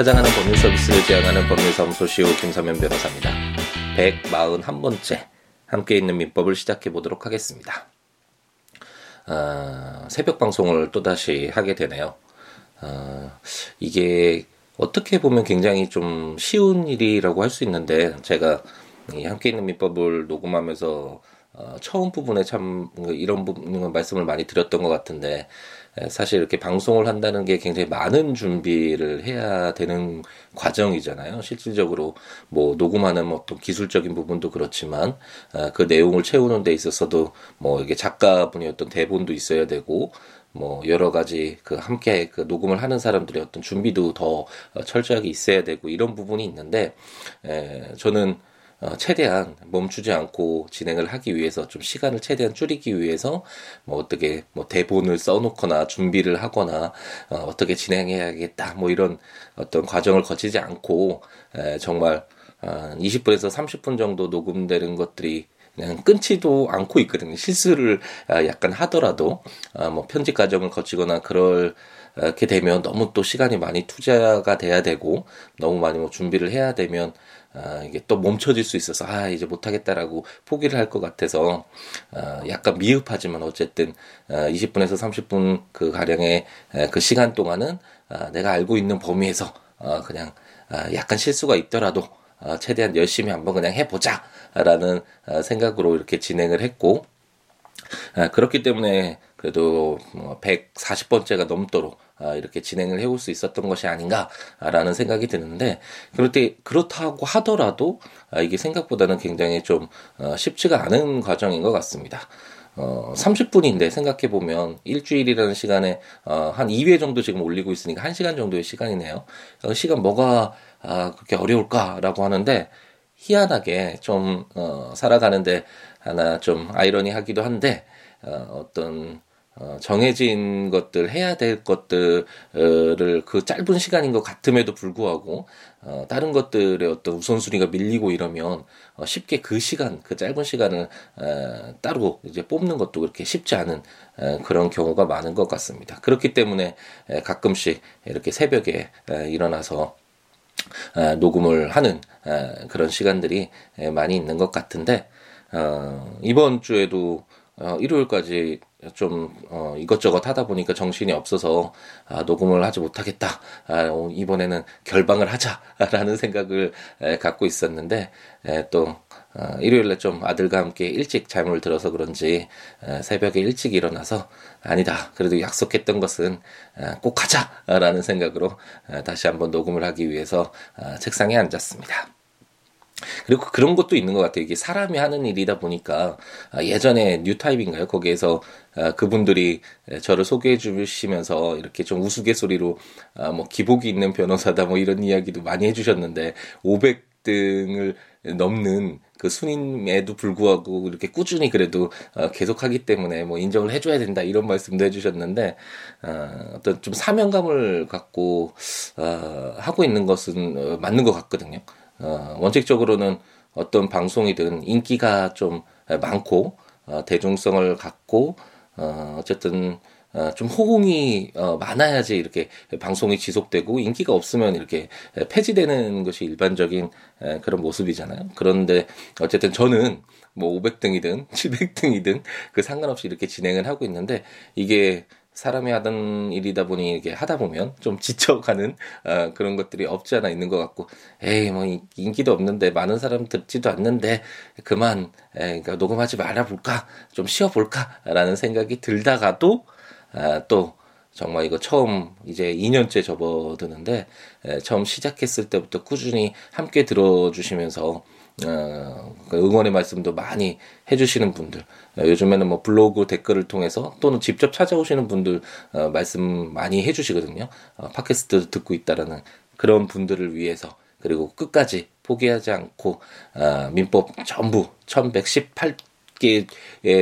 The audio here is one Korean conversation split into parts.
찾아가는 법률 서비스를 지향하는 법률사무소 시우 김사면 변호사입니다. 141번째 함께 있는 민법을 시작해 보도록 하겠습니다. 아, 새벽 방송을 또다시 하게 되네요. 아, 이게 어떻게 보면 굉장히 좀 쉬운 일이라고 할 수 있는데 제가 함께 있는 민법을 녹음하면서 어, 처음 부분에 참 이런 부분 말씀을 많이 드렸던 것 같은데 사실 이렇게 방송을 한다는 게 굉장히 많은 준비를 해야 되는 과정이잖아요. 실질적으로 뭐 녹음하는 뭐 어떤 기술적인 부분도 그렇지만 어, 그 내용을 채우는 데 있어서도 뭐 이게 작가분이 어떤 대본도 있어야 되고 뭐 여러 가지 그 함께 그 녹음을 하는 사람들의 어떤 준비도 더 철저하게 있어야 되고 이런 부분이 있는데 에, 저는 어, 최대한 멈추지 않고 진행을 하기 위해서 좀 시간을 최대한 줄이기 위해서 뭐 어떻게 뭐 대본을 써놓거나 준비를 하거나 어, 어떻게 진행해야겠다 뭐 이런 어떤 과정을 거치지 않고 에, 정말 어, 20분에서 30분 정도 녹음되는 것들이 그냥 끊지도 않고 있거든요. 실수를 아, 약간 하더라도 아, 뭐 편집 과정을 거치거나 그럴 이렇게 되면 너무 또 시간이 많이 투자가 돼야 되고 너무 많이 뭐 준비를 해야 되면 아, 이게 또 멈춰질 수 있어서 아 이제 못하겠다라고 포기를 할 것 같아서 아, 약간 미흡하지만 어쨌든 아, 20분에서 30분 그 가량의 그 시간 동안은 아, 내가 알고 있는 범위에서 아, 그냥 아, 약간 실수가 있더라도 아, 최대한 열심히 한번 그냥 해보자라는 아, 생각으로 이렇게 진행을 했고 아, 그렇기 때문에 그래도 뭐 140번째가 넘도록 아, 이렇게 진행을 해올 수 있었던 것이 아닌가라는 생각이 드는데 그럴 때 그렇다고 하더라도 아, 이게 생각보다는 굉장히 좀 어, 쉽지가 않은 과정인 것 같습니다. 어, 30분인데 생각해보면 일주일이라는 시간에 어, 한 2회 정도 지금 올리고 있으니까 1시간 정도의 시간이네요. 어, 시간 뭐가 아, 그렇게 어려울까라고 하는데 희한하게 좀 어, 살아가는데 하나 좀 아이러니하기도 한데 어, 어떤 어, 정해진 것들 해야 될 것들을 그 짧은 시간인 것 같음에도 불구하고 어, 다른 것들의 어떤 우선순위가 밀리고 이러면 어, 쉽게 그 시간 그 짧은 시간을 에, 따로 이제 뽑는 것도 그렇게 쉽지 않은 에, 그런 경우가 많은 것 같습니다. 그렇기 때문에 에, 가끔씩 이렇게 새벽에 에, 일어나서 에, 녹음을 하는 에, 그런 시간들이 에, 많이 있는 것 같은데 어, 이번 주에도 어, 일요일까지 좀 어, 이것저것 하다 보니까 정신이 없어서 아, 녹음을 하지 못하겠다. 아, 어, 이번에는 결방을 하자라는 생각을 에, 갖고 있었는데 에, 또 어, 일요일에 좀 아들과 함께 일찍 잠을 들어서 그런지 에, 새벽에 일찍 일어나서 아니다. 그래도 약속했던 것은 에, 꼭 하자라는 생각으로 에, 다시 한번 녹음을 하기 위해서 아, 책상에 앉았습니다. 그리고 그런 것도 있는 것 같아요. 이게 사람이 하는 일이다 보니까 아, 예전에 뉴타입인가요? 거기에서 아, 그분들이 저를 소개해 주시면서 이렇게 좀 우스갯소리로 아, 뭐 기복이 있는 변호사다 뭐 이런 이야기도 많이 해주셨는데 500등을 넘는 그 순임에도 불구하고 이렇게 꾸준히 그래도 어, 계속하기 때문에 뭐 인정을 해줘야 된다 이런 말씀도 해주셨는데 어, 어떤 좀 사명감을 갖고 어, 하고 있는 것은 어, 맞는 것 같거든요. 어, 원칙적으로는 어떤 방송이든 인기가 좀 많고 어, 대중성을 갖고 어, 어쨌든 어, 좀 호응이 어, 많아야지 이렇게 방송이 지속되고 인기가 없으면 이렇게 폐지되는 것이 일반적인 에, 그런 모습이잖아요. 그런데 어쨌든 저는 뭐 500등이든 700등이든 그 상관없이 이렇게 진행을 하고 있는데 이게 사람이 하던 일이다 보니 이게 하다 보면 좀 지쳐가는 어, 그런 것들이 없지 않아 있는 것 같고 에이 뭐 인기도 없는데 많은 사람 듣지도 않는데 그만 에이, 그러니까 녹음하지 말아 볼까? 좀 쉬어 볼까라는 생각이 들다가도 아, 또 정말 이거 처음 이제 2년째 접어드는데 에, 처음 시작했을 때부터 꾸준히 함께 들어주시면서 응원의 말씀도 많이 해주시는 분들, 어, 요즘에는 뭐 블로그 댓글을 통해서 또는 직접 찾아오시는 분들 어, 말씀 많이 해주시거든요. 어, 팟캐스트 듣고 있다라는 그런 분들을 위해서 그리고 끝까지 포기하지 않고 어, 민법 전부 1118개의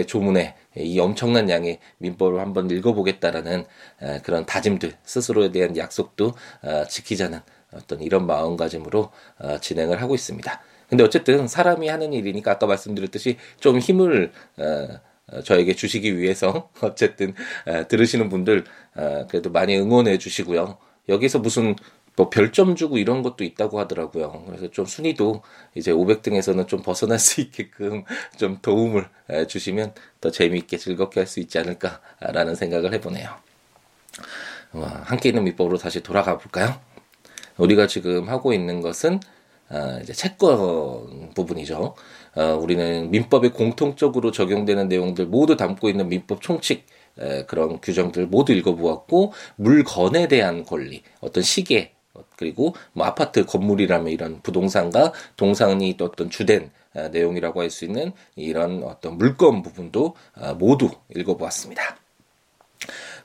조문에 이 엄청난 양의 민법을 한번 읽어보겠다라는 어, 그런 다짐들 스스로에 대한 약속도 어, 지키자는 어떤 이런 마음가짐으로 어, 진행을 하고 있습니다. 근데 어쨌든 사람이 하는 일이니까 아까 말씀드렸듯이 좀 힘을 어, 어, 저에게 주시기 위해서 어쨌든 어, 들으시는 분들 어, 그래도 많이 응원해 주시고요. 여기서 무슨 뭐 별점 주고 이런 것도 있다고 하더라고요. 그래서 좀 순위도 이제 500등에서는 좀 벗어날 수 있게끔 좀 도움을 주시면 더 재미있게 즐겁게 할 수 있지 않을까라는 생각을 해보네요. 함께 있는 밑법으로 다시 돌아가 볼까요? 우리가 지금 하고 있는 것은 어, 이제 채권 부분이죠. 어, 우리는 민법에 공통적으로 적용되는 내용들 모두 담고 있는 민법 총칙 에, 그런 규정들 모두 읽어보았고 물건에 대한 권리, 어떤 시계 그리고 뭐 아파트 건물이라면 이런 부동산과 동산이 또 어떤 주된 어, 내용이라고 할 수 있는 이런 어떤 물건 부분도 어, 모두 읽어보았습니다.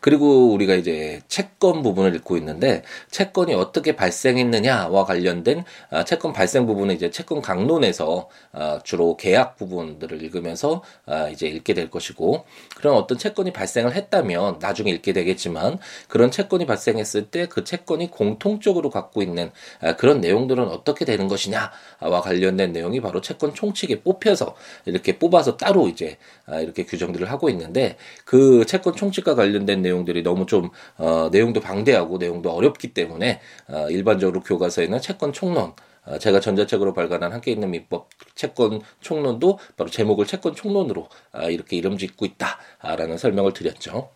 그리고 우리가 이제 채권 부분을 읽고 있는데 채권이 어떻게 발생했느냐와 관련된 아, 채권 발생 부분은 이제 채권 강론에서 아, 주로 계약 부분들을 읽으면서 아, 이제 읽게 될 것이고 그런 어떤 채권이 발생을 했다면 나중에 읽게 되겠지만 그런 채권이 발생했을 때 그 채권이 공통적으로 갖고 있는 그런 내용들은 어떻게 되는 것이냐와 관련된 내용이 바로 채권 총칙에 뽑혀서 이렇게 뽑아서 따로 이제 이렇게 규정들을 하고 있는데 그 채권 총칙과 관련된 내용 내용들이 너무 좀 어, 내용도 방대하고 내용도 어렵기 때문에 어, 일반적으로 교과서에는 채권 총론 어, 제가 전자책으로 발간한 함께 있는 민법 채권 총론도 바로 제목을 채권 총론으로 어, 이렇게 이름 짓고 있다라는 설명을 드렸죠.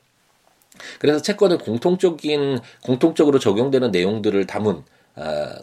그래서 채권의 공통적인 공통적으로 적용되는 내용들을 담은 어,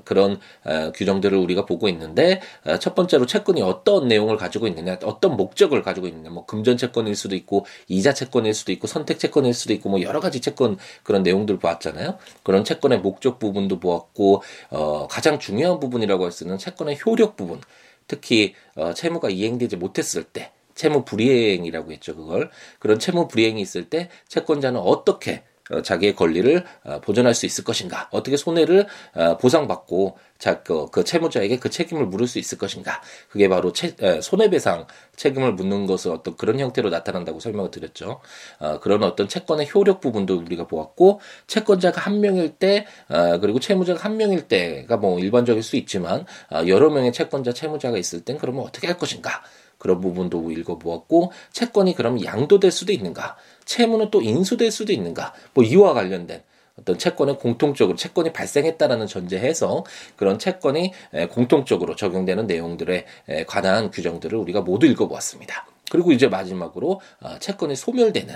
그런 어, 규정들을 우리가 보고 있는데 어, 첫 번째로 채권이 어떤 내용을 가지고 있느냐, 어떤 목적을 가지고 있느냐, 뭐 금전 채권일 수도 있고 이자 채권일 수도 있고 선택 채권일 수도 있고 뭐 여러 가지 채권 그런 내용들 보았잖아요. 그런 채권의 목적 부분도 보았고 어, 가장 중요한 부분이라고 할 수 있는 채권의 효력 부분, 특히 어, 채무가 이행되지 못했을 때. 채무 불이행이라고 했죠, 그걸. 그런 채무 불이행이 있을 때 채권자는 어떻게 어, 자기의 권리를 어, 보존할 수 있을 것인가? 어떻게 손해를 어, 보상받고 자, 그, 그 채무자에게 그 책임을 물을 수 있을 것인가? 그게 바로 채, 손해배상 책임을 묻는 것을 어떤 그런 형태로 나타난다고 설명을 드렸죠. 어, 그런 어떤 채권의 효력 부분도 우리가 보았고 채권자가 한 명일 때 어, 그리고 채무자가 한 명일 때가 뭐 일반적일 수 있지만 어, 여러 명의 채권자 채무자가 있을 땐 그러면 어떻게 할 것인가? 그런 부분도 읽어보았고 채권이 그럼 양도될 수도 있는가? 채무는 또 인수될 수도 있는가? 뭐 이와 관련된 어떤 채권은 공통적으로 채권이 발생했다라는 전제해서 그런 채권이 공통적으로 적용되는 내용들에 관한 규정들을 우리가 모두 읽어보았습니다. 그리고 이제 마지막으로 어, 채권이 소멸되는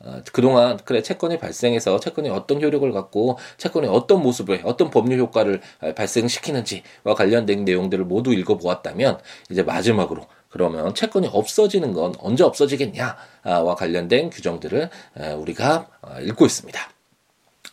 어, 그동안 그래 채권이 발생해서 채권이 어떤 효력을 갖고 채권이 어떤 모습을 어떤 법률 효과를 발생시키는지와 관련된 내용들을 모두 읽어보았다면 이제 마지막으로 그러면 채권이 없어지는 건 언제 없어지겠냐와 관련된 규정들을 우리가 어, 읽고 있습니다.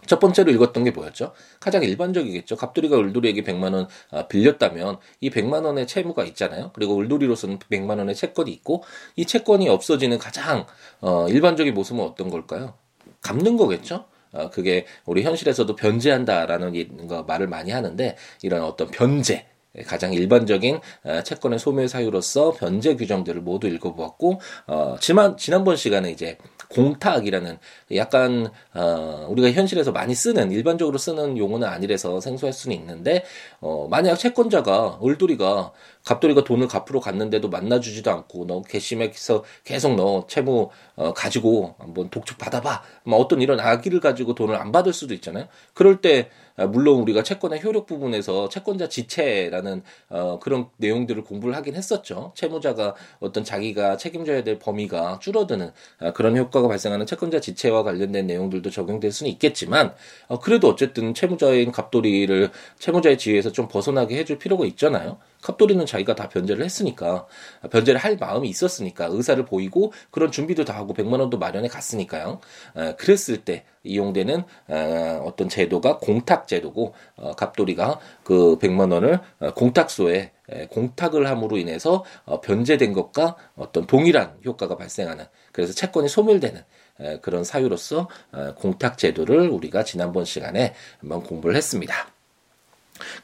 첫 번째로 읽었던 게 뭐였죠? 가장 일반적이겠죠. 갑돌이가 을돌이에게 100만 원 아, 빌렸다면 이 100만 원의 채무가 있잖아요. 그리고 을돌이로서는 100만 원의 채권이 있고 이 채권이 없어지는 가장 어, 일반적인 모습은 어떤 걸까요? 갚는 거겠죠. 어, 그게 우리 현실에서도 변제한다라는 거 말을 많이 하는데 이런 어떤 변제 가장 일반적인 어, 채권의 소멸 사유로서 변제 규정들을 모두 읽어보았고 어, 지난 지난번 시간에 이제 공탁이라는 약간 어, 우리가 현실에서 많이 쓰는 일반적으로 쓰는 용어는 아니라서 생소할 수는 있는데 어, 만약 채권자가 을돌이가 갑돌이가 돈을 갚으러 갔는데도 만나주지도 않고 너 괘씸해서 계속 너 채무 어, 가지고 한번 독촉 받아봐. 뭐 어떤 이런 악의를 가지고 돈을 안 받을 수도 있잖아요. 그럴 때 아, 물론 우리가 채권의 효력 부분에서 채권자 지체라는 어, 그런 내용들을 공부를 하긴 했었죠. 채무자가 어떤 자기가 책임져야 될 범위가 줄어드는 아, 그런 효과가 발생하는 채권자 지체와 관련된 내용들도 적용될 수는 있겠지만 어, 그래도 어쨌든 채무자인 갑돌이를 채무자의 지위에서 좀 벗어나게 해줄 필요가 있잖아요. 갑돌이는 자기가 다 변제를 했으니까 변제를 할 마음이 있었으니까 의사를 보이고 그런 준비도 다 하고 100만 원도 마련해 갔으니까요. 어, 그랬을 때 이용되는 어, 어떤 제도가 공탁 제도고 어, 갑돌이가 그 100만 원을 어, 공탁소에 공탁을 함으로 인해서 어, 변제된 것과 어떤 동일한 효과가 발생하는 그래서 채권이 소멸되는 그런 사유로서 어, 공탁 제도를 우리가 지난번 시간에 한번 공부를 했습니다.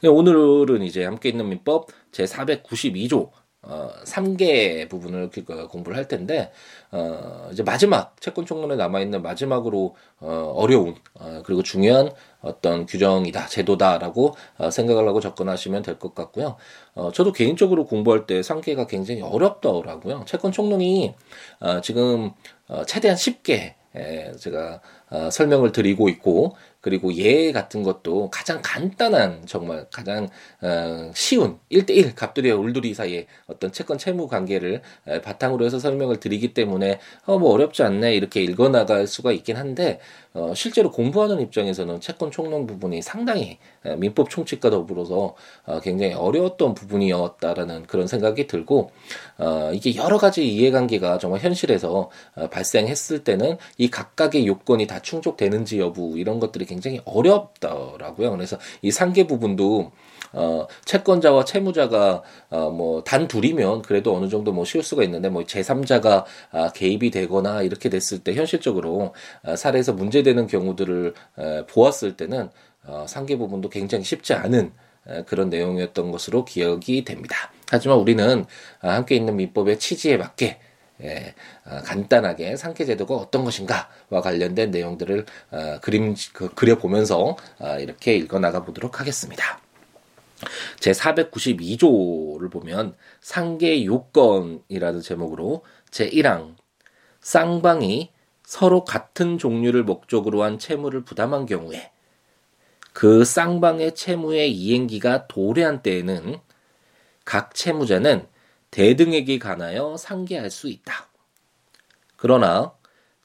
오늘은 이제 함께 있는 민법 제 492조 어, 3개 부분을 공부를 할 텐데, 어, 이제 마지막, 채권 총론에 남아있는 마지막으로, 어, 어려운, 어, 그리고 중요한 어떤 규정이다, 제도다라고 어, 생각을 하고 접근하시면 될 것 같고요. 어, 저도 개인적으로 공부할 때 3개가 굉장히 어렵더라고요. 채권 총론이, 어, 지금, 어, 최대한 쉽게, 에, 제가 어, 설명을 드리고 있고 그리고 예 같은 것도 가장 간단한 정말 가장 어, 쉬운 1대1 갑돌이와 울돌이 사이의 어떤 채권 채무 관계를 에, 바탕으로 해서 설명을 드리기 때문에 어, 뭐 어렵지 않네 이렇게 읽어 나갈 수가 있긴 한데 어, 실제로 공부하는 입장에서는 채권 총론 부분이 상당히 에, 민법 총칙과 더불어서 어, 굉장히 어려웠던 부분이었다라는 그런 생각이 들고 어, 이게 여러 가지 이해관계가 정말 현실에서 어, 발생했을 때는 이 각각의 요건이 다 충족되는지 여부 이런 것들이 굉장히 어렵더라고요. 그래서 이 상계 부분도 어, 채권자와 채무자가 어, 뭐단 둘이면 그래도 어느 정도 뭐 쉬울 수가 있는데 뭐 제3자가 아, 개입이 되거나 이렇게 됐을 때 현실적으로 아, 사례에서 문제되는 경우들을 에, 보았을 때는 어, 상계 부분도 굉장히 쉽지 않은 에, 그런 내용이었던 것으로 기억이 됩니다. 하지만 우리는 아, 함께 있는 민법의 취지에 맞게 예, 어, 간단하게 상계제도가 어떤 것인가와 관련된 내용들을 어, 그림 그, 그려보면서 어, 이렇게 읽어나가 보도록 하겠습니다. 제 492조를 보면 상계 요건이라는 제목으로 제 1항 쌍방이 서로 같은 종류를 목적으로 한 채무를 부담한 경우에 그 쌍방의 채무의 이행기가 도래한 때에는 각 채무자는 대등액이 관하여 상계할 수 있다. 그러나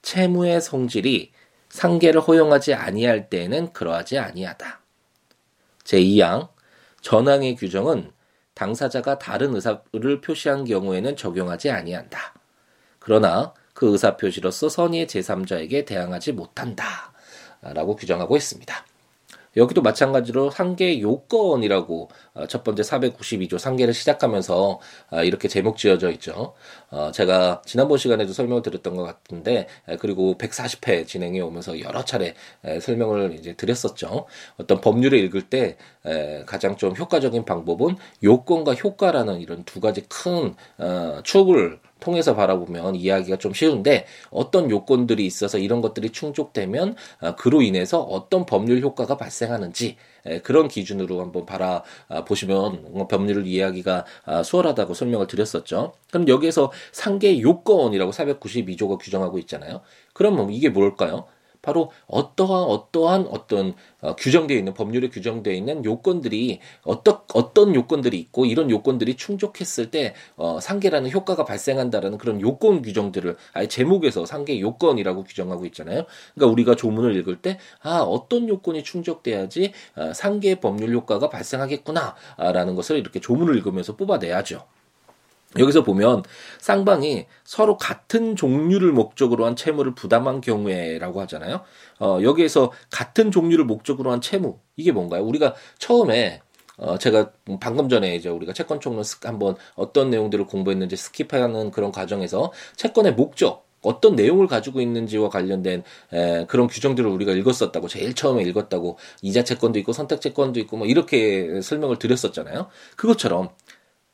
채무의 성질이 상계를 허용하지 아니할 때에는 그러하지 아니하다. 제2항 전항의 규정은 당사자가 다른 의사를 표시한 경우에는 적용하지 아니한다. 그러나 그 의사 표시로서 선의의 제3자에게 대항하지 못한다. 라고 규정하고 있습니다. 여기도 마찬가지로 상계 요건이라고 어, 첫 번째 492조 상계를 시작하면서 어, 이렇게 제목 지어져 있죠. 어, 제가 지난번 시간에도 설명을 드렸던 것 같은데 그리고 140회 진행해 오면서 여러 차례 설명을 이제 드렸었죠. 어떤 법률을 읽을 때 가장 좀 효과적인 방법은 요건과 효과라는 이런 두 가지 큰 축을 통해서 바라보면 이해하기가 좀 쉬운데 어떤 요건들이 있어서 이런 것들이 충족되면 아, 그로 인해서 어떤 법률 효과가 발생하는지 그런 기준으로 한번 바라 보시면 법률을 이해하기가 아, 수월하다고 설명을 드렸었죠. 그럼 여기에서 상계 요건이라고 492조가 규정하고 있잖아요. 그러면 이게 뭘까요? 바로 어떠한 어떠한 어떤 어, 규정되어 있는 법률에 규정되어 있는 요건들이 어떤 어떤 요건들이 있고 이런 요건들이 충족했을 때 어, 상계라는 효과가 발생한다라는 그런 요건 규정들을 아예 제목에서 상계 요건이라고 규정하고 있잖아요. 그러니까 우리가 조문을 읽을 때 아 어떤 요건이 충족돼야지 아, 상계 법률 효과가 발생하겠구나라는 것을 이렇게 조문을 읽으면서 뽑아내야죠. 여기서 보면 쌍방이 서로 같은 종류를 목적으로 한 채무를 부담한 경우에라고 하잖아요. 어, 여기에서 같은 종류를 목적으로 한 채무 이게 뭔가요? 우리가 처음에 어, 제가 방금 전에 이제 우리가 채권 총론 한번 어떤 내용들을 공부했는지 skip하는 그런 과정에서 채권의 목적 어떤 내용을 가지고 있는지와 관련된 에, 그런 규정들을 우리가 읽었었다고 제일 처음에 읽었다고 이자 채권도 있고 선택 채권도 있고 뭐 이렇게 설명을 드렸었잖아요. 그것처럼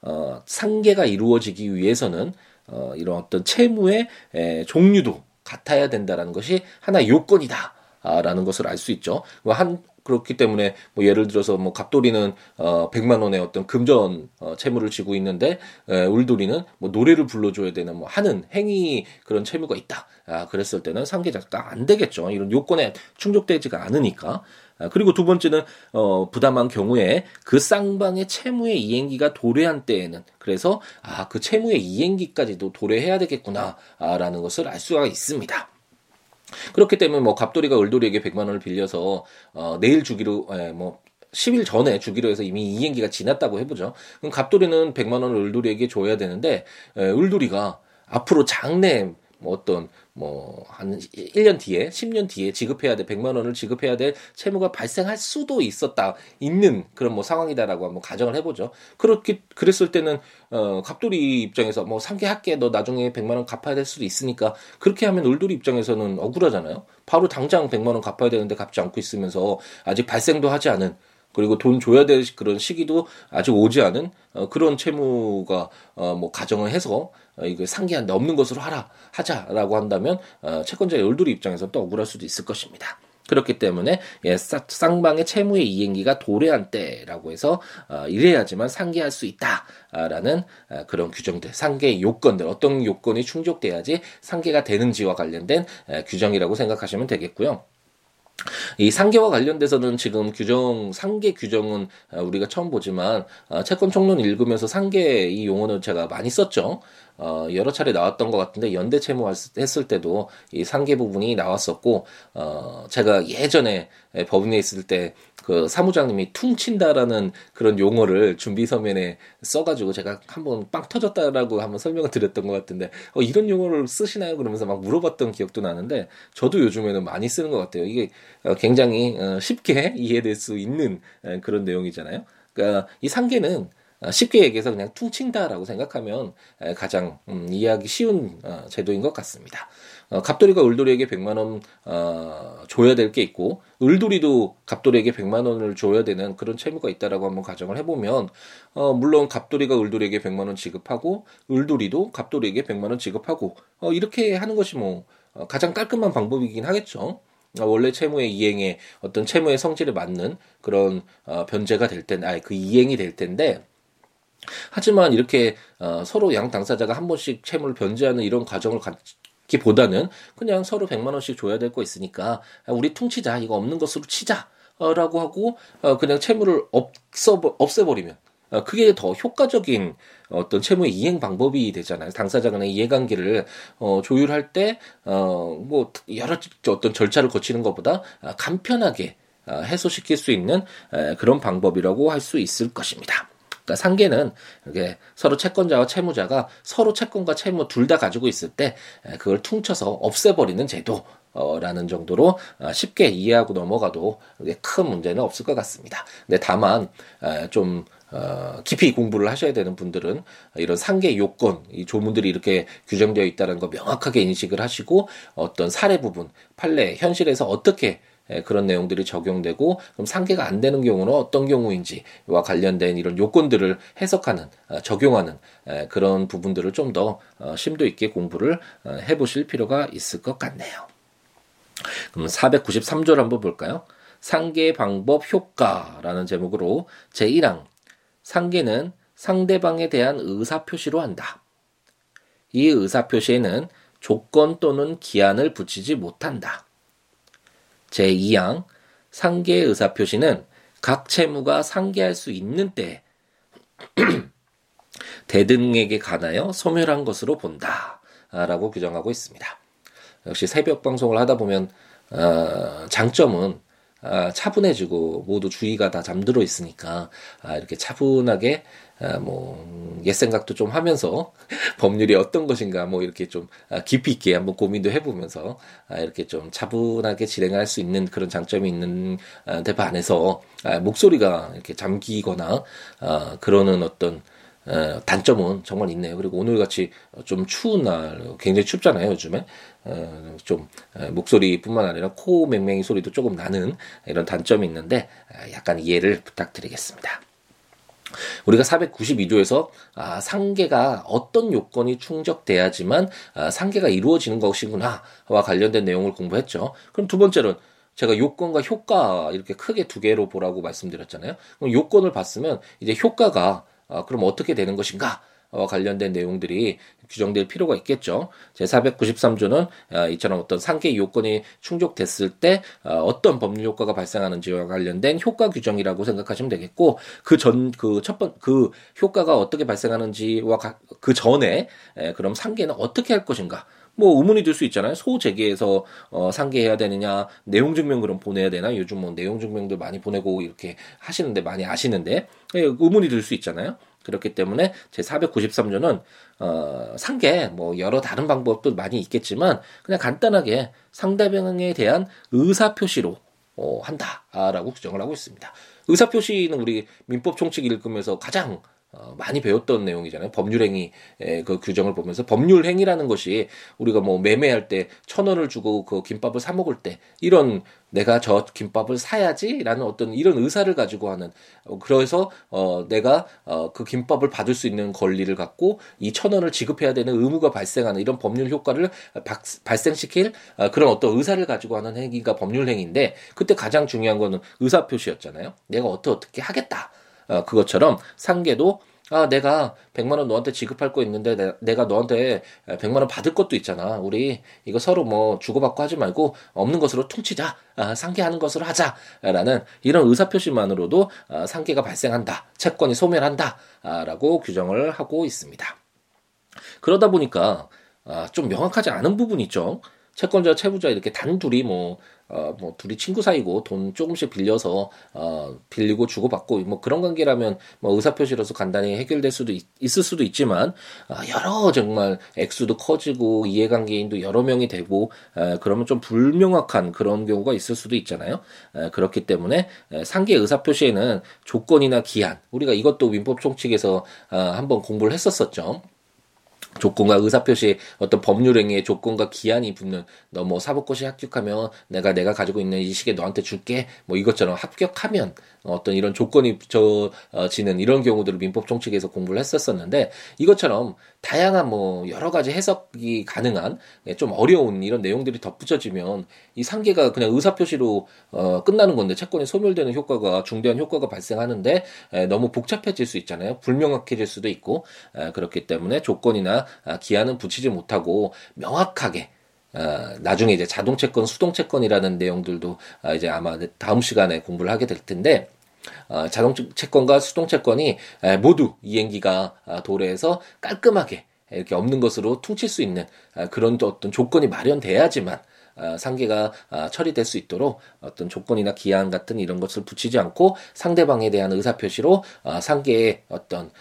어, 상계가 이루어지기 위해서는 어, 이런 어떤 채무의 에, 종류도 같아야 된다라는 것이 하나 요건이다. 아, 라는 것을 알 수 있죠. 뭐한 그렇기 때문에 뭐 예를 들어서 뭐 갑돌이는 어 100만 원의 어떤 금전 어 채무를 지고 있는데 에, 울돌이는 뭐 노래를 불러줘야 되는 뭐 하는 행위 그런 채무가 있다. 아 그랬을 때는 상계자가 안 되겠죠. 이런 요건에 충족되지가 않으니까. 아, 그리고 두 번째는 어, 부담한 경우에 그 쌍방의 채무의 이행기가 도래한 때에는 그래서 아 그 채무의 이행기까지도 도래해야 되겠구나라는 것을 알 수가 있습니다. 그렇기 때문에 뭐 갑돌이가 을돌이에게 100만 원을 빌려서 어, 내일 주기로 에, 예, 뭐 10일 전에 주기로 해서 이미 이행기가 지났다고 해보죠. 그럼 갑돌이는 100만 원을 을돌이에게 줘야 되는데 에, 을돌이가 앞으로 장래 뭐 어떤 뭐 한 1년 뒤에 10년 뒤에 지급해야 돼 100만 원을 지급해야 될 채무가 발생할 수도 있었다 있는 그런 뭐 상황이다라고 한번 가정을 해보죠. 그렇게 그랬을 때는 어 갑돌이 입장에서 뭐 상계할게 너 나중에 100만 원 갚아야 될 수도 있으니까 그렇게 하면 울돌이 입장에서는 억울하잖아요. 바로 당장 100만 원 갚아야 되는데 갚지 않고 있으면서 아직 발생도 하지 않은 그리고 돈 줘야 될 그런 시기도 아직 오지 않은 어, 그런 채무가 어, 뭐 가정을 해서 어, 이거 상기한 넘는 것으로 하라 하자라고 한다면 어, 채권자의 얼돌이 입장에서 또 억울할 수도 있을 것입니다. 그렇기 때문에 예, 쌍방의 채무의 이행기가 도래한 때라고 해서 어, 이래야지만 상계할 수 있다라는 어, 그런 규정들, 상계 요건들 어떤 요건이 충족돼야지 상계가 되는지와 관련된 에, 규정이라고 생각하시면 되겠고요. 이 상계와 관련돼서는 지금 규정 상계 규정은 어, 우리가 처음 보지만 어, 채권 총론 읽으면서 상계 이 용어는 제가 많이 썼죠. 어, 여러 차례 나왔던 것 같은데 연대 채무 했을 때도 이 상계 부분이 나왔었고 어, 제가 예전에 법인에 있을 때 그 사무장님이 퉁친다라는 그런 용어를 준비 서면에 써가지고 제가 한번 빵 터졌다라고 한번 설명을 드렸던 것 같은데 어, 이런 용어를 쓰시나요? 그러면서 막 물어봤던 기억도 나는데 저도 요즘에는 많이 쓰는 것 같아요. 이게 어, 굉장히 어, 쉽게 이해될 수 있는 그런 내용이잖아요. 그러니까 이 상계는 어, 쉽게 얘기해서 그냥 퉁친다라고 생각하면 가장 음, 이해하기 쉬운 어, 제도인 것 같습니다. 어, 갑돌이가 을돌이에게 100만 원 어, 줘야 될 게 있고 을돌이도 갑돌이에게 100만 원을 줘야 되는 그런 채무가 있다라고 한번 가정을 해보면 어, 물론 갑돌이가 을돌이에게 100만 원 지급하고 을돌이도 갑돌이에게 100만 원 지급하고 어, 이렇게 하는 것이 뭐 어, 가장 깔끔한 방법이긴 하겠죠. 원래 채무의 이행에 어떤 채무의 성질에 맞는 그런 어, 변제가 될 텐데, 아니 그 이행이 될 텐데 하지만 이렇게 어, 서로 양 당사자가 한 번씩 채무를 변제하는 이런 과정을 갖 기보다는 그냥 서로 100만 원씩 줘야 될 거 있으니까 아, 우리 퉁치자 이거 없는 것으로 치자 어, 라고 하고 어, 그냥 채무를 없어 없애버리면 어, 그게 더 효과적인 어떤 채무의 이행 방법이 되잖아요. 당사자 간의 이해관계를 어, 조율할 때, 어, 뭐, 여러 어떤 절차를 거치는 것보다 아, 간편하게 어, 해소시킬 수 있는 에, 그런 방법이라고 할 수 있을 것입니다. 그러니까 상계는 이게 서로 채권자와 채무자가 서로 채권과 채무 둘 다 가지고 있을 때 그걸 퉁쳐서 없애버리는 제도. 라는 정도로 어, 쉽게 이해하고 넘어가도 큰 문제는 없을 것 같습니다. 근데 다만 좀 어, 깊이 공부를 하셔야 되는 분들은 이런 상계 요건, 이 조문들이 이렇게 규정되어 있다는 거 명확하게 인식을 하시고 어떤 사례 부분, 판례, 현실에서 어떻게 예, 그런 내용들이 적용되고 그럼 상계가 안 되는 경우는 어떤 경우인지와 관련된 이런 요건들을 해석하는 어, 적용하는 예, 그런 부분들을 좀더 어, 심도 있게 공부를 어, 해보실 필요가 있을 것 같네요. 그럼 493조를 한번 볼까요? 상계 방법 효과라는 제목으로 제1항 상계는 상대방에 대한 의사표시로 한다. 이 의사표시에는 조건 또는 기한을 붙이지 못한다. 제2항 상계 의사 표시는 각 채무가 상계할 수 있는 때 대등에게 관하여 소멸한 것으로 본다. 라고 규정하고 있습니다. 역시 새벽 방송을 하다 보면 어, 장점은 아, 차분해지고 모두 주의가 다 잠들어 있으니까 아, 이렇게 차분하게 아, 뭐옛 생각도 좀 하면서 법률이 어떤 것인가 뭐 이렇게 좀 아, 깊이 있게 한번 고민도 해보면서 아, 이렇게 좀 차분하게 진행할 수 있는 그런 장점이 있는 아, 데 반해서 아, 목소리가 이렇게 잠기거나 아, 그러는 어떤 어, 단점은 정말 있네요. 그리고 오늘 같이 좀 추운 날, 굉장히 춥잖아요, 요즘에. 어, 좀 어, 목소리뿐만 아니라 코 맹맹이 소리도 조금 나는 이런 단점이 있는데 어, 약간 이해를 부탁드리겠습니다. 우리가 492조에서 아, 상계가 어떤 요건이 충족돼야지만 아, 상계가 이루어지는 것이구나와 관련된 내용을 공부했죠. 그럼 두 번째로는 제가 요건과 효과 이렇게 크게 두 개로 보라고 말씀드렸잖아요. 그럼 요건을 봤으면 이제 효과가 아, 그럼 어떻게 되는 것인가? 와 관련된 내용들이 규정될 필요가 있겠죠. 제493조는 아, 이처럼 어떤 상계 요건이 충족됐을 때 아, 어떤 법률 효과가 발생하는지와 관련된 효과 규정이라고 생각하시면 되겠고 그 전 그 첫 번 그 효과가 어떻게 발생하는지와 그 전에 그럼 상계는 어떻게 할 것인가 뭐 의문이 들 수 있잖아요. 소재계에서 어, 상계해야 되느냐, 내용 증명 그럼 보내야 되나? 요즘 뭐 내용 증명도 많이 보내고 이렇게 하시는데 많이 아시는데 예, 의문이 들 수 있잖아요. 그렇기 때문에 제 493조는 어, 상계 뭐 여러 다른 방법도 많이 있겠지만 그냥 간단하게 상대방에 대한 의사 표시로 어, 한다라고 규정을 하고 있습니다. 의사 표시는 우리 민법 총칙 읽으면서 가장 어, 많이 배웠던 내용이잖아요. 법률행위 그 규정을 보면서 법률행위라는 것이 우리가 뭐 매매할 때 천 원을 주고 그 김밥을 사 먹을 때 이런 내가 저 김밥을 사야지라는 어떤 이런 의사를 가지고 하는 어, 그래서 어 내가 어그 김밥을 받을 수 있는 권리를 갖고 이 천 원을 지급해야 되는 의무가 발생하는 이런 법률 효과를 박, 발생시킬 어, 그런 어떤 의사를 가지고 하는 행위가 법률 행위인데 그때 가장 중요한 거는 의사 표시였잖아요. 내가 어떻게 어떻게 하겠다. 어, 그것처럼 상계도 아, 내가 100만 원 너한테 지급할 거 있는데 내, 내가 너한테 100만 원 받을 것도 있잖아. 우리 이거 서로 뭐 주고받고 하지 말고 없는 것으로 퉁치자. 아, 상계하는 것으로 하자. 라는 이런 의사표시만으로도 아, 상계가 발생한다. 채권이 소멸한다. 아, 라고 규정을 하고 있습니다. 그러다 보니까 아, 좀 명확하지 않은 부분이 있죠. 채권자, 채무자 이렇게 단둘이 뭐, 어, 뭐, 둘이 친구 사이고 돈 조금씩 빌려서, 어, 빌리고 주고받고, 뭐 그런 관계라면 뭐 의사표시로서 간단히 해결될 수도 있, 을 수도 있지만, 어, 여러 정말 액수도 커지고 이해관계인도 여러 명이 되고, 에, 그러면 좀 불명확한 그런 경우가 있을 수도 있잖아요. 에, 그렇기 때문에 에, 상계 의사표시에는 조건이나 기한, 우리가 이것도 민법 총칙에서 어, 한번 공부를 했었었죠. 조건과 의사표시 어떤 법률행위의 조건과 기한이 붙는 너 뭐 사법고시 합격하면 내가 내가 가지고 있는 이 시계 너한테 줄게. 뭐 이것처럼 합격하면 어떤 이런 조건이 붙여지는 이런 경우들을 민법 총칙에서 공부를 했었었는데 이것처럼 다양한 뭐 여러 가지 해석이 가능한 예, 좀 어려운 이런 내용들이 덧붙여지면 이 상계가 그냥 의사표시로 어 끝나는 건데 채권이 소멸되는 효과가 중대한 효과가 발생하는데 에, 너무 복잡해질 수 있잖아요. 불명확해질 수도 있고 에, 그렇기 때문에 조건이나 아, 기한은 붙이지 못하고 명확하게 어, 나중에 이제 자동채권, 수동채권이라는 내용들도 어, 이제 아마 다음 시간에 공부를 하게 될 텐데, 어, 자동 채권과 수동 채권이 에, 모두 이행기가 아, 도래해서 깔끔하게 이렇게 없는 것으로 퉁칠 수 있는 아, 그런 어떤 조건이 마련돼야지만 아, 상계가 아, 처리될 수 있도록 어떤 조건이나 기한 같은 이런 것을 붙이지 않고 상대방에 대한 의사표시로 아, 상계의 어떤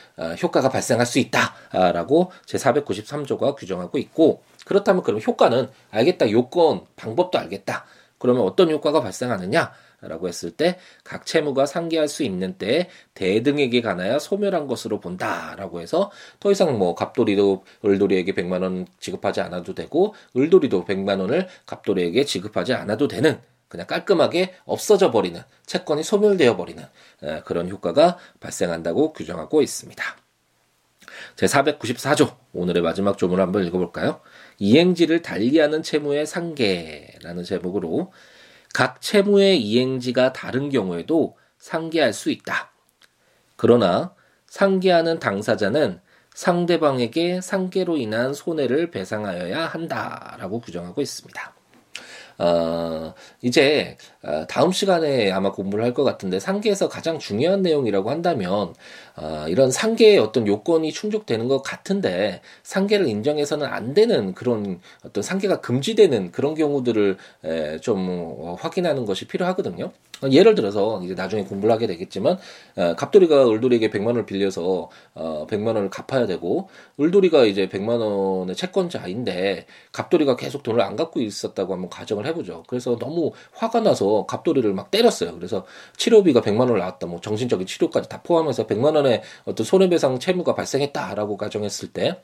효과가 발생할 수 있다라고 제493조가 규정하고 있고 그렇다면 그럼 효과는 알겠다 요건 방법도 알겠다. 그러면 어떤 효과가 발생하느냐 라고 했을 때 각 채무가 상계할 수 있는 때에 대등에게 관하여 소멸한 것으로 본다라고 해서 더 이상 뭐 갑돌이도 을돌이에게 100만 원 지급하지 않아도 되고 을돌이도 100만 원을 갑돌이에게 지급하지 않아도 되는 그냥 깔끔하게 없어져 버리는 채권이 소멸되어 버리는 그런 효과가 발생한다고 규정하고 있습니다. 제 494조 오늘의 마지막 조문을 한번 읽어볼까요? 이행지를 달리하는 채무의 상계라는 제목으로 각 채무의 이행지가 다른 경우에도 상계할 수 있다. 그러나 상계하는 당사자는 상대방에게 상계로 인한 손해를 배상하여야 한다라고 규정하고 있습니다. 어, 이제 어, 다음 시간에 아마 공부를 할 것 같은데 상계에서 가장 중요한 내용이라고 한다면 어, 이런 상계의 어떤 요건이 충족되는 것 같은데 상계를 인정해서는 안 되는 그런 어떤 상계가 금지되는 그런 경우들을 에, 좀 어, 확인하는 것이 필요하거든요. 예를 들어서 이제 나중에 공부를 하게 되겠지만 어, 갑돌이가 을돌이에게 100만 원을 빌려서 어, 100만 원을 갚아야 되고 을돌이가 이제 100만 원의 채권자인데 갑돌이가 계속 돈을 안 갖고 있었다고 한번 가정을 해보죠. 그래서 너무 화가 나서 갑돌이를 막 때렸어요. 그래서 치료비가 100만 원을 나왔다. 뭐 정신적인 치료까지 다 포함해서 100만 원의 어떤 손해배상 채무가 발생했다라고 가정했을 때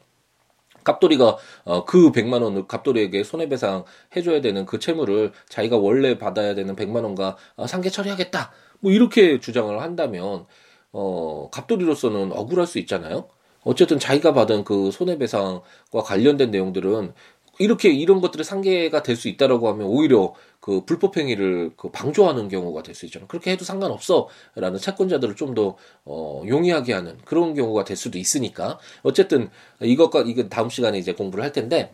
갑돌이가 어, 그 100만 원을 갑돌이에게 손해배상 해줘야 되는 그 채무를 자기가 원래 받아야 되는 100만 원과 어, 상계 처리하겠다. 뭐 이렇게 주장을 한다면 어, 갑돌이로서는 억울할 수 있잖아요. 어쨌든 자기가 받은 그 손해배상과 관련된 내용들은 이렇게 이런 것들이 상계가 될 수 있다라고 하면 오히려 그 불법 행위를 그 방조하는 경우가 될 수 있잖아요. 그렇게 해도 상관없어라는 채권자들을 좀 더 어, 용이하게 하는 그런 경우가 될 수도 있으니까 어쨌든 이것과 이건 다음 시간에 이제 공부를 할 텐데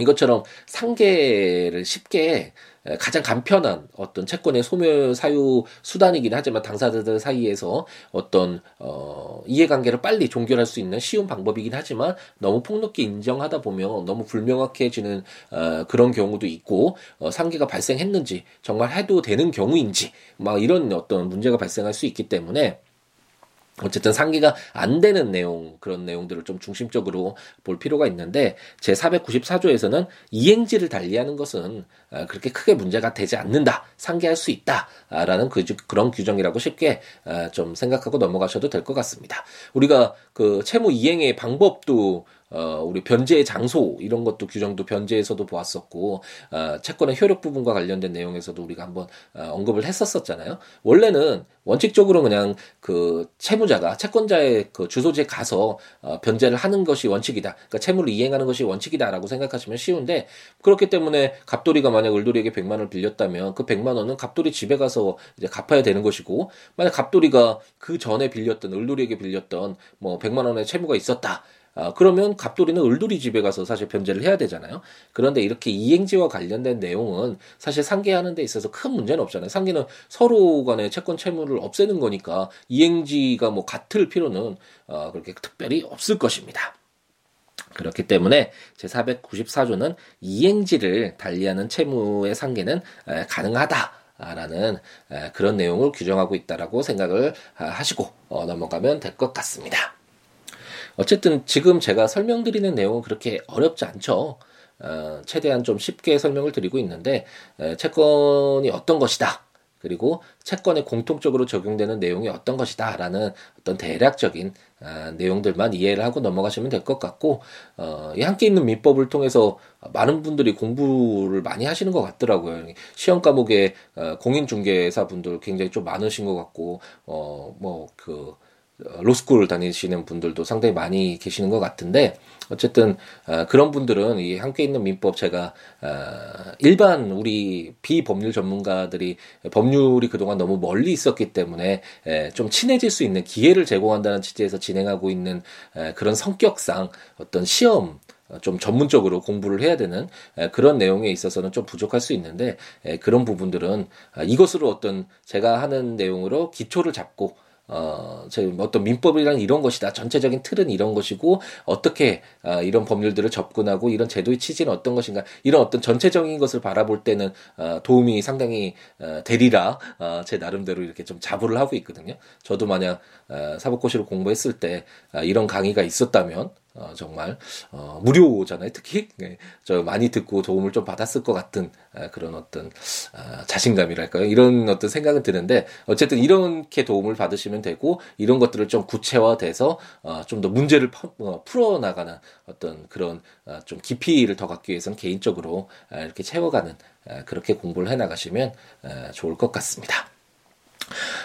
이것처럼 상계를 쉽게 가장 간편한 어떤 채권의 소멸 사유 수단이긴 하지만 당사자들 사이에서 어떤 어 이해관계를 빨리 종결할 수 있는 쉬운 방법이긴 하지만 너무 폭넓게 인정하다 보면 너무 불명확해지는 어 그런 경우도 있고 어 상계가 발생했는지 정말 해도 되는 경우인지 막 이런 어떤 문제가 발생할 수 있기 때문에 어쨌든 상기가 안 되는 내용 그런 내용들을 좀 중심적으로 볼 필요가 있는데 제 494조에서는 이행지를 달리하는 것은 아, 그렇게 크게 문제가 되지 않는다 상기할 수 있다라는 그 그런 규정이라고 쉽게 아, 좀 생각하고 넘어가셔도 될 것 같습니다. 우리가 그 채무 이행의 방법도 어, 우리 변제의 장소 이런 것도 규정도 변제에서도 보았었고 어, 채권의 효력 부분과 관련된 내용에서도 우리가 한번 어, 언급을 했었었잖아요. 원래는 원칙적으로 그냥 그 채무자가 채권자의 그 주소지에 가서 어, 변제를 하는 것이 원칙이다. 그러니까 채무를 이행하는 것이 원칙이다라고 생각하시면 쉬운데 그렇기 때문에 갑돌이가 만약 을돌이에게 100만 원을 빌렸다면 그 100만 원은 갑돌이 집에 가서 이제 갚아야 되는 것이고 만약 갑돌이가 그 전에 빌렸던 을돌이에게 빌렸던 뭐 100만 원의 채무가 있었다. 아, 그러면 갑돌이는 을돌이 집에 가서 사실 변제를 해야 되잖아요. 그런데 이렇게 이행지와 관련된 내용은 사실 상계하는 데 있어서 큰 문제는 없잖아요. 상계는 서로 간의 채권 채무를 없애는 거니까 이행지가 뭐 같을 필요는 어, 그렇게 특별히 없을 것입니다. 그렇기 때문에 제494조는 이행지를 달리하는 채무의 상계는 에, 가능하다 라는 에, 그런 내용을 규정하고 있다라고 생각을 아, 하시고 어, 넘어가면 될 것 같습니다. 어쨌든 지금 제가 설명드리는 내용은 그렇게 어렵지 않죠. 어, 최대한 좀 쉽게 설명을 드리고 있는데 에, 채권이 어떤 것이다. 그리고 채권에 공통적으로 적용되는 내용이 어떤 것이다라는 어떤 대략적인 아, 내용들만 이해를 하고 넘어가시면 될 것 같고 어, 이 함께 있는 민법을 통해서 많은 분들이 공부를 많이 하시는 것 같더라고요. 시험 과목에 어, 공인중개사 분들 굉장히 좀 많으신 것 같고 어뭐그 로스쿨 다니시는 분들도 상당히 많이 계시는 것 같은데 어쨌든 어, 그런 분들은 이 함께 있는 민법 제가 어, 일반 우리 비법률 전문가들이 법률이 그동안 너무 멀리 있었기 때문에 에, 좀 친해질 수 있는 기회를 제공한다는 취지에서 진행하고 있는 에, 그런 성격상 어떤 시험 좀 전문적으로 공부를 해야 되는 그런 내용에 있어서는 좀 부족할 수 있는데 그런 부분들은 아, 이것으로 어떤 제가 하는 내용으로 기초를 잡고 어, 저 어떤 민법이란 이런 것이다. 전체적인 틀은 이런 것이고 어떻게 어, 이런 법률들을 접근하고 이런 제도의 취지는 어떤 것인가 이런 어떤 전체적인 것을 바라볼 때는 어, 도움이 상당히 어, 되리라 어, 제 나름대로 이렇게 좀 자부를 하고 있거든요. 저도 만약 어, 사법고시를 공부했을 때 어, 이런 강의가 있었다면 어, 정말 어, 무료잖아요. 특히 네, 저 많이 듣고 도움을 좀 받았을 것 같은 아, 그런 어떤 아, 자신감이랄까요. 이런 어떤 생각은 드는데 어쨌든 이렇게 도움을 받으시면 되고 이런 것들을 좀 구체화돼서 어, 좀 더 문제를 파, 어, 풀어나가는 어떤 그런 어, 좀 깊이를 더 갖기 위해서는 개인적으로 아, 이렇게 채워가는 아, 그렇게 공부를 해나가시면 아, 좋을 것 같습니다.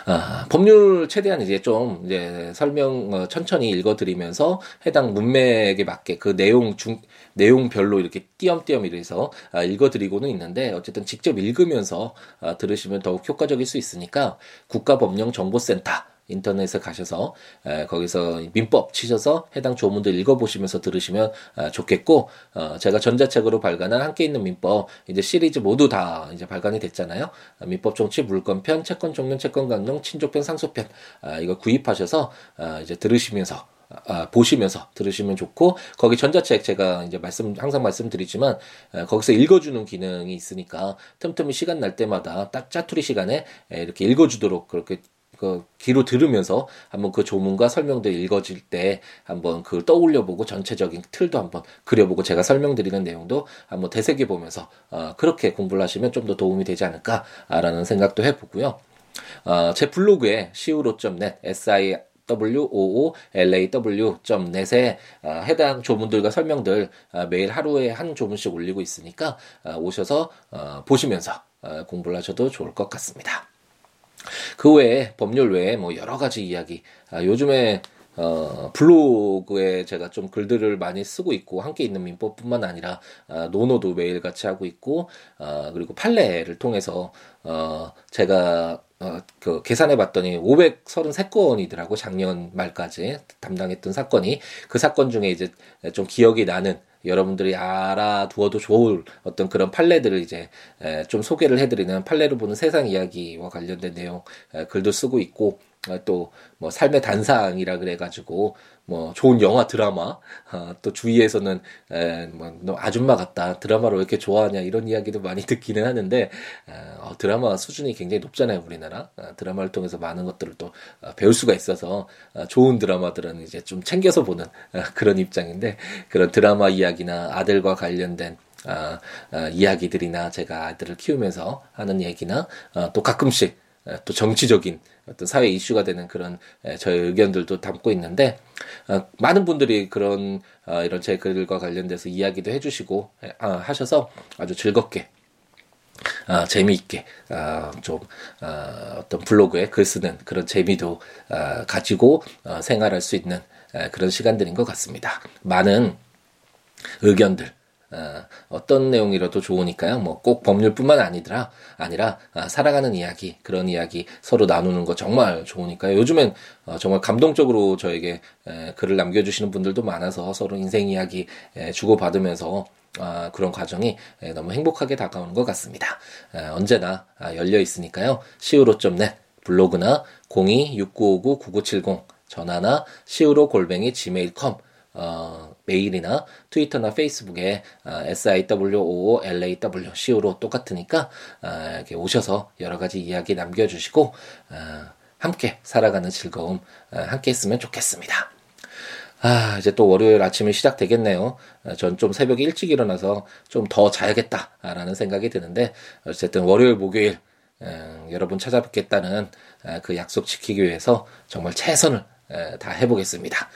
아, 법률 최대한 이제 좀 이제 설명 어, 천천히 읽어드리면서 해당 문맥에 맞게 그 내용 중 내용별로 이렇게 띄엄띄엄 이래서 아, 읽어드리고는 있는데 어쨌든 직접 읽으면서 아, 들으시면 더욱 효과적일 수 있으니까 국가법령정보센터 인터넷에 가셔서 에, 거기서 민법 치셔서 해당 조문들 읽어보시면서 들으시면 아, 좋겠고 어, 제가 전자책으로 발간한 함께 있는 민법 이제 시리즈 모두 다 이제 발간이 됐잖아요. 아, 민법 정치 물권편, 채권 종료, 채권 강령, 친족편, 상속편 아, 이거 구입하셔서 아, 이제 들으시면서 아, 보시면서 들으시면 좋고 거기 전자책 제가 이제 말씀 항상 말씀드리지만 아, 거기서 읽어주는 기능이 있으니까 틈틈이 시간 날 때마다 딱 짜투리 시간에 에, 이렇게 읽어주도록 그렇게 그 귀로 들으면서 한번 그 조문과 설명들 읽어질 때 한번 그걸 떠올려 보고 전체적인 틀도 한번 그려보고 제가 설명드리는 내용도 한번 되새겨 보면서 어, 그렇게 공부를 하시면 좀 더 도움이 되지 않을까라는 생각도 해보고요. 어, 제 블로그에 siwo.net si woolaw.net에 어, 해당 조문들과 설명들 어, 매일 하루에 한 조문씩 올리고 있으니까 어, 오셔서 어, 보시면서 어, 공부를 하셔도 좋을 것 같습니다. 그 외에 법률 외에 뭐 여러 가지 이야기 아, 요즘에 어, 블로그에 제가 좀 글들을 많이 쓰고 있고, 함께 있는 민법뿐만 아니라, 아, 노노도 매일 같이 하고 있고, 아, 그리고 판례를 통해서, 어, 제가, 어, 그, 계산해 봤더니 533건이더라고, 작년 말까지 담당했던 사건이. 그 사건 중에 이제 좀 기억이 나는, 여러분들이 알아두어도 좋을 어떤 그런 판례들을 이제 좀 소개를 해드리는 판례를 보는 세상 이야기와 관련된 내용 글도 쓰고 있고 또 뭐 삶의 단상이라 그래가지고 뭐 좋은 영화 드라마 어, 또 주위에서는 에, 뭐 너 아줌마 같다 드라마를 왜 이렇게 좋아하냐 이런 이야기도 많이 듣기는 하는데 어, 드라마 수준이 굉장히 높잖아요 우리나라. 어, 드라마를 통해서 많은 것들을 또 어, 배울 수가 있어서 어, 좋은 드라마들은 이제 좀 챙겨서 보는 어, 그런 입장인데 그런 드라마 이야기나 아들과 관련된 어, 어, 이야기들이나 제가 아들을 키우면서 하는 얘기나 어, 또 가끔씩 또 정치적인 어떤 사회 이슈가 되는 그런 저의 의견들도 담고 있는데 어, 많은 분들이 그런 어, 이런 제 글과 관련돼서 이야기도 해주시고 어, 하셔서 아주 즐겁게 어, 재미있게 어, 좀 어, 어떤 블로그에 글 쓰는 그런 재미도 어, 가지고 어, 생활할 수 있는 에, 그런 시간들인 것 같습니다. 많은 의견들 어, 떤 내용이라도 좋으니까요. 뭐 꼭 법률뿐만 아니더라 아니라 아, 살아가는 이야기 그런 이야기 서로 나누는 거 정말 좋으니까요. 요즘엔 어, 정말 감동적으로 저에게 에, 글을 남겨주시는 분들도 많아서 서로 인생 이야기 에, 주고 받으면서 아, 그런 과정이 에, 너무 행복하게 다가오는 것 같습니다. 에, 언제나 아, 열려 있으니까요. siwo.net 블로그나 026959-9970 전화나 siwo 골뱅이 gmail.com 어, 메일이나 트위터나 페이스북에 어, siwoolaw 시오로 똑같으니까 어, 이렇게 오셔서 여러 가지 이야기 남겨주시고 어, 함께 살아가는 즐거움 어, 함께 했으면 좋겠습니다. 아, 이제 또 월요일 아침이 시작되겠네요. 어, 전좀 새벽에 일찍 일어나서 좀 더 자야겠다라는 생각이 드는데, 어쨌든 월요일, 목요일, 어, 여러분 찾아뵙겠다는 어, 그 약속 지키기 위해서 정말 최선을 다 해보겠습니다.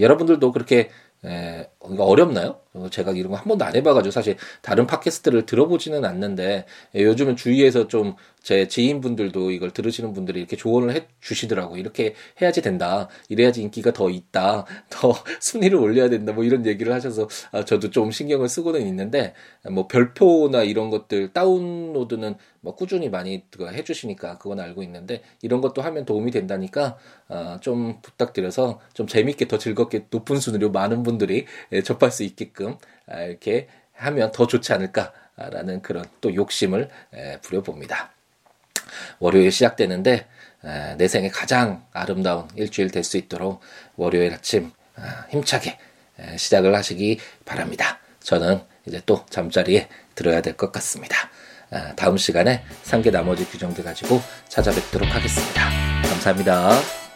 여러분들도 그렇게 에, 이거 어렵나요? 제가 이런 거 한 번도 안 해봐가지고 사실 다른 팟캐스트를 들어보지는 않는데 예, 요즘은 주위에서 좀 제 지인분들도 이걸 들으시는 분들이 이렇게 조언을 해 주시더라고. 이렇게 해야지 된다. 이래야지 인기가 더 있다. 더 순위를 올려야 된다. 뭐 이런 얘기를 하셔서 아, 저도 좀 신경을 쓰고는 있는데 뭐 별표나 이런 것들 다운로드는 뭐 꾸준히 많이 해주시니까 그건 알고 있는데 이런 것도 하면 도움이 된다니까 아, 좀 부탁드려서 좀 재밌게 더 즐겁게 높은 순위로 많은 분들이 예, 접할 수 있게끔 아, 이렇게 하면 더 좋지 않을까라는 그런 또 욕심을 부려봅니다. 월요일 시작되는데 내 생에 가장 아름다운 일주일 될 수 있도록 월요일 아침 아, 힘차게 시작을 하시기 바랍니다. 저는 이제 또 잠자리에 들어야 될 것 같습니다. 아, 다음 시간에 상계 나머지 규정들 가지고 찾아뵙도록 하겠습니다. 감사합니다.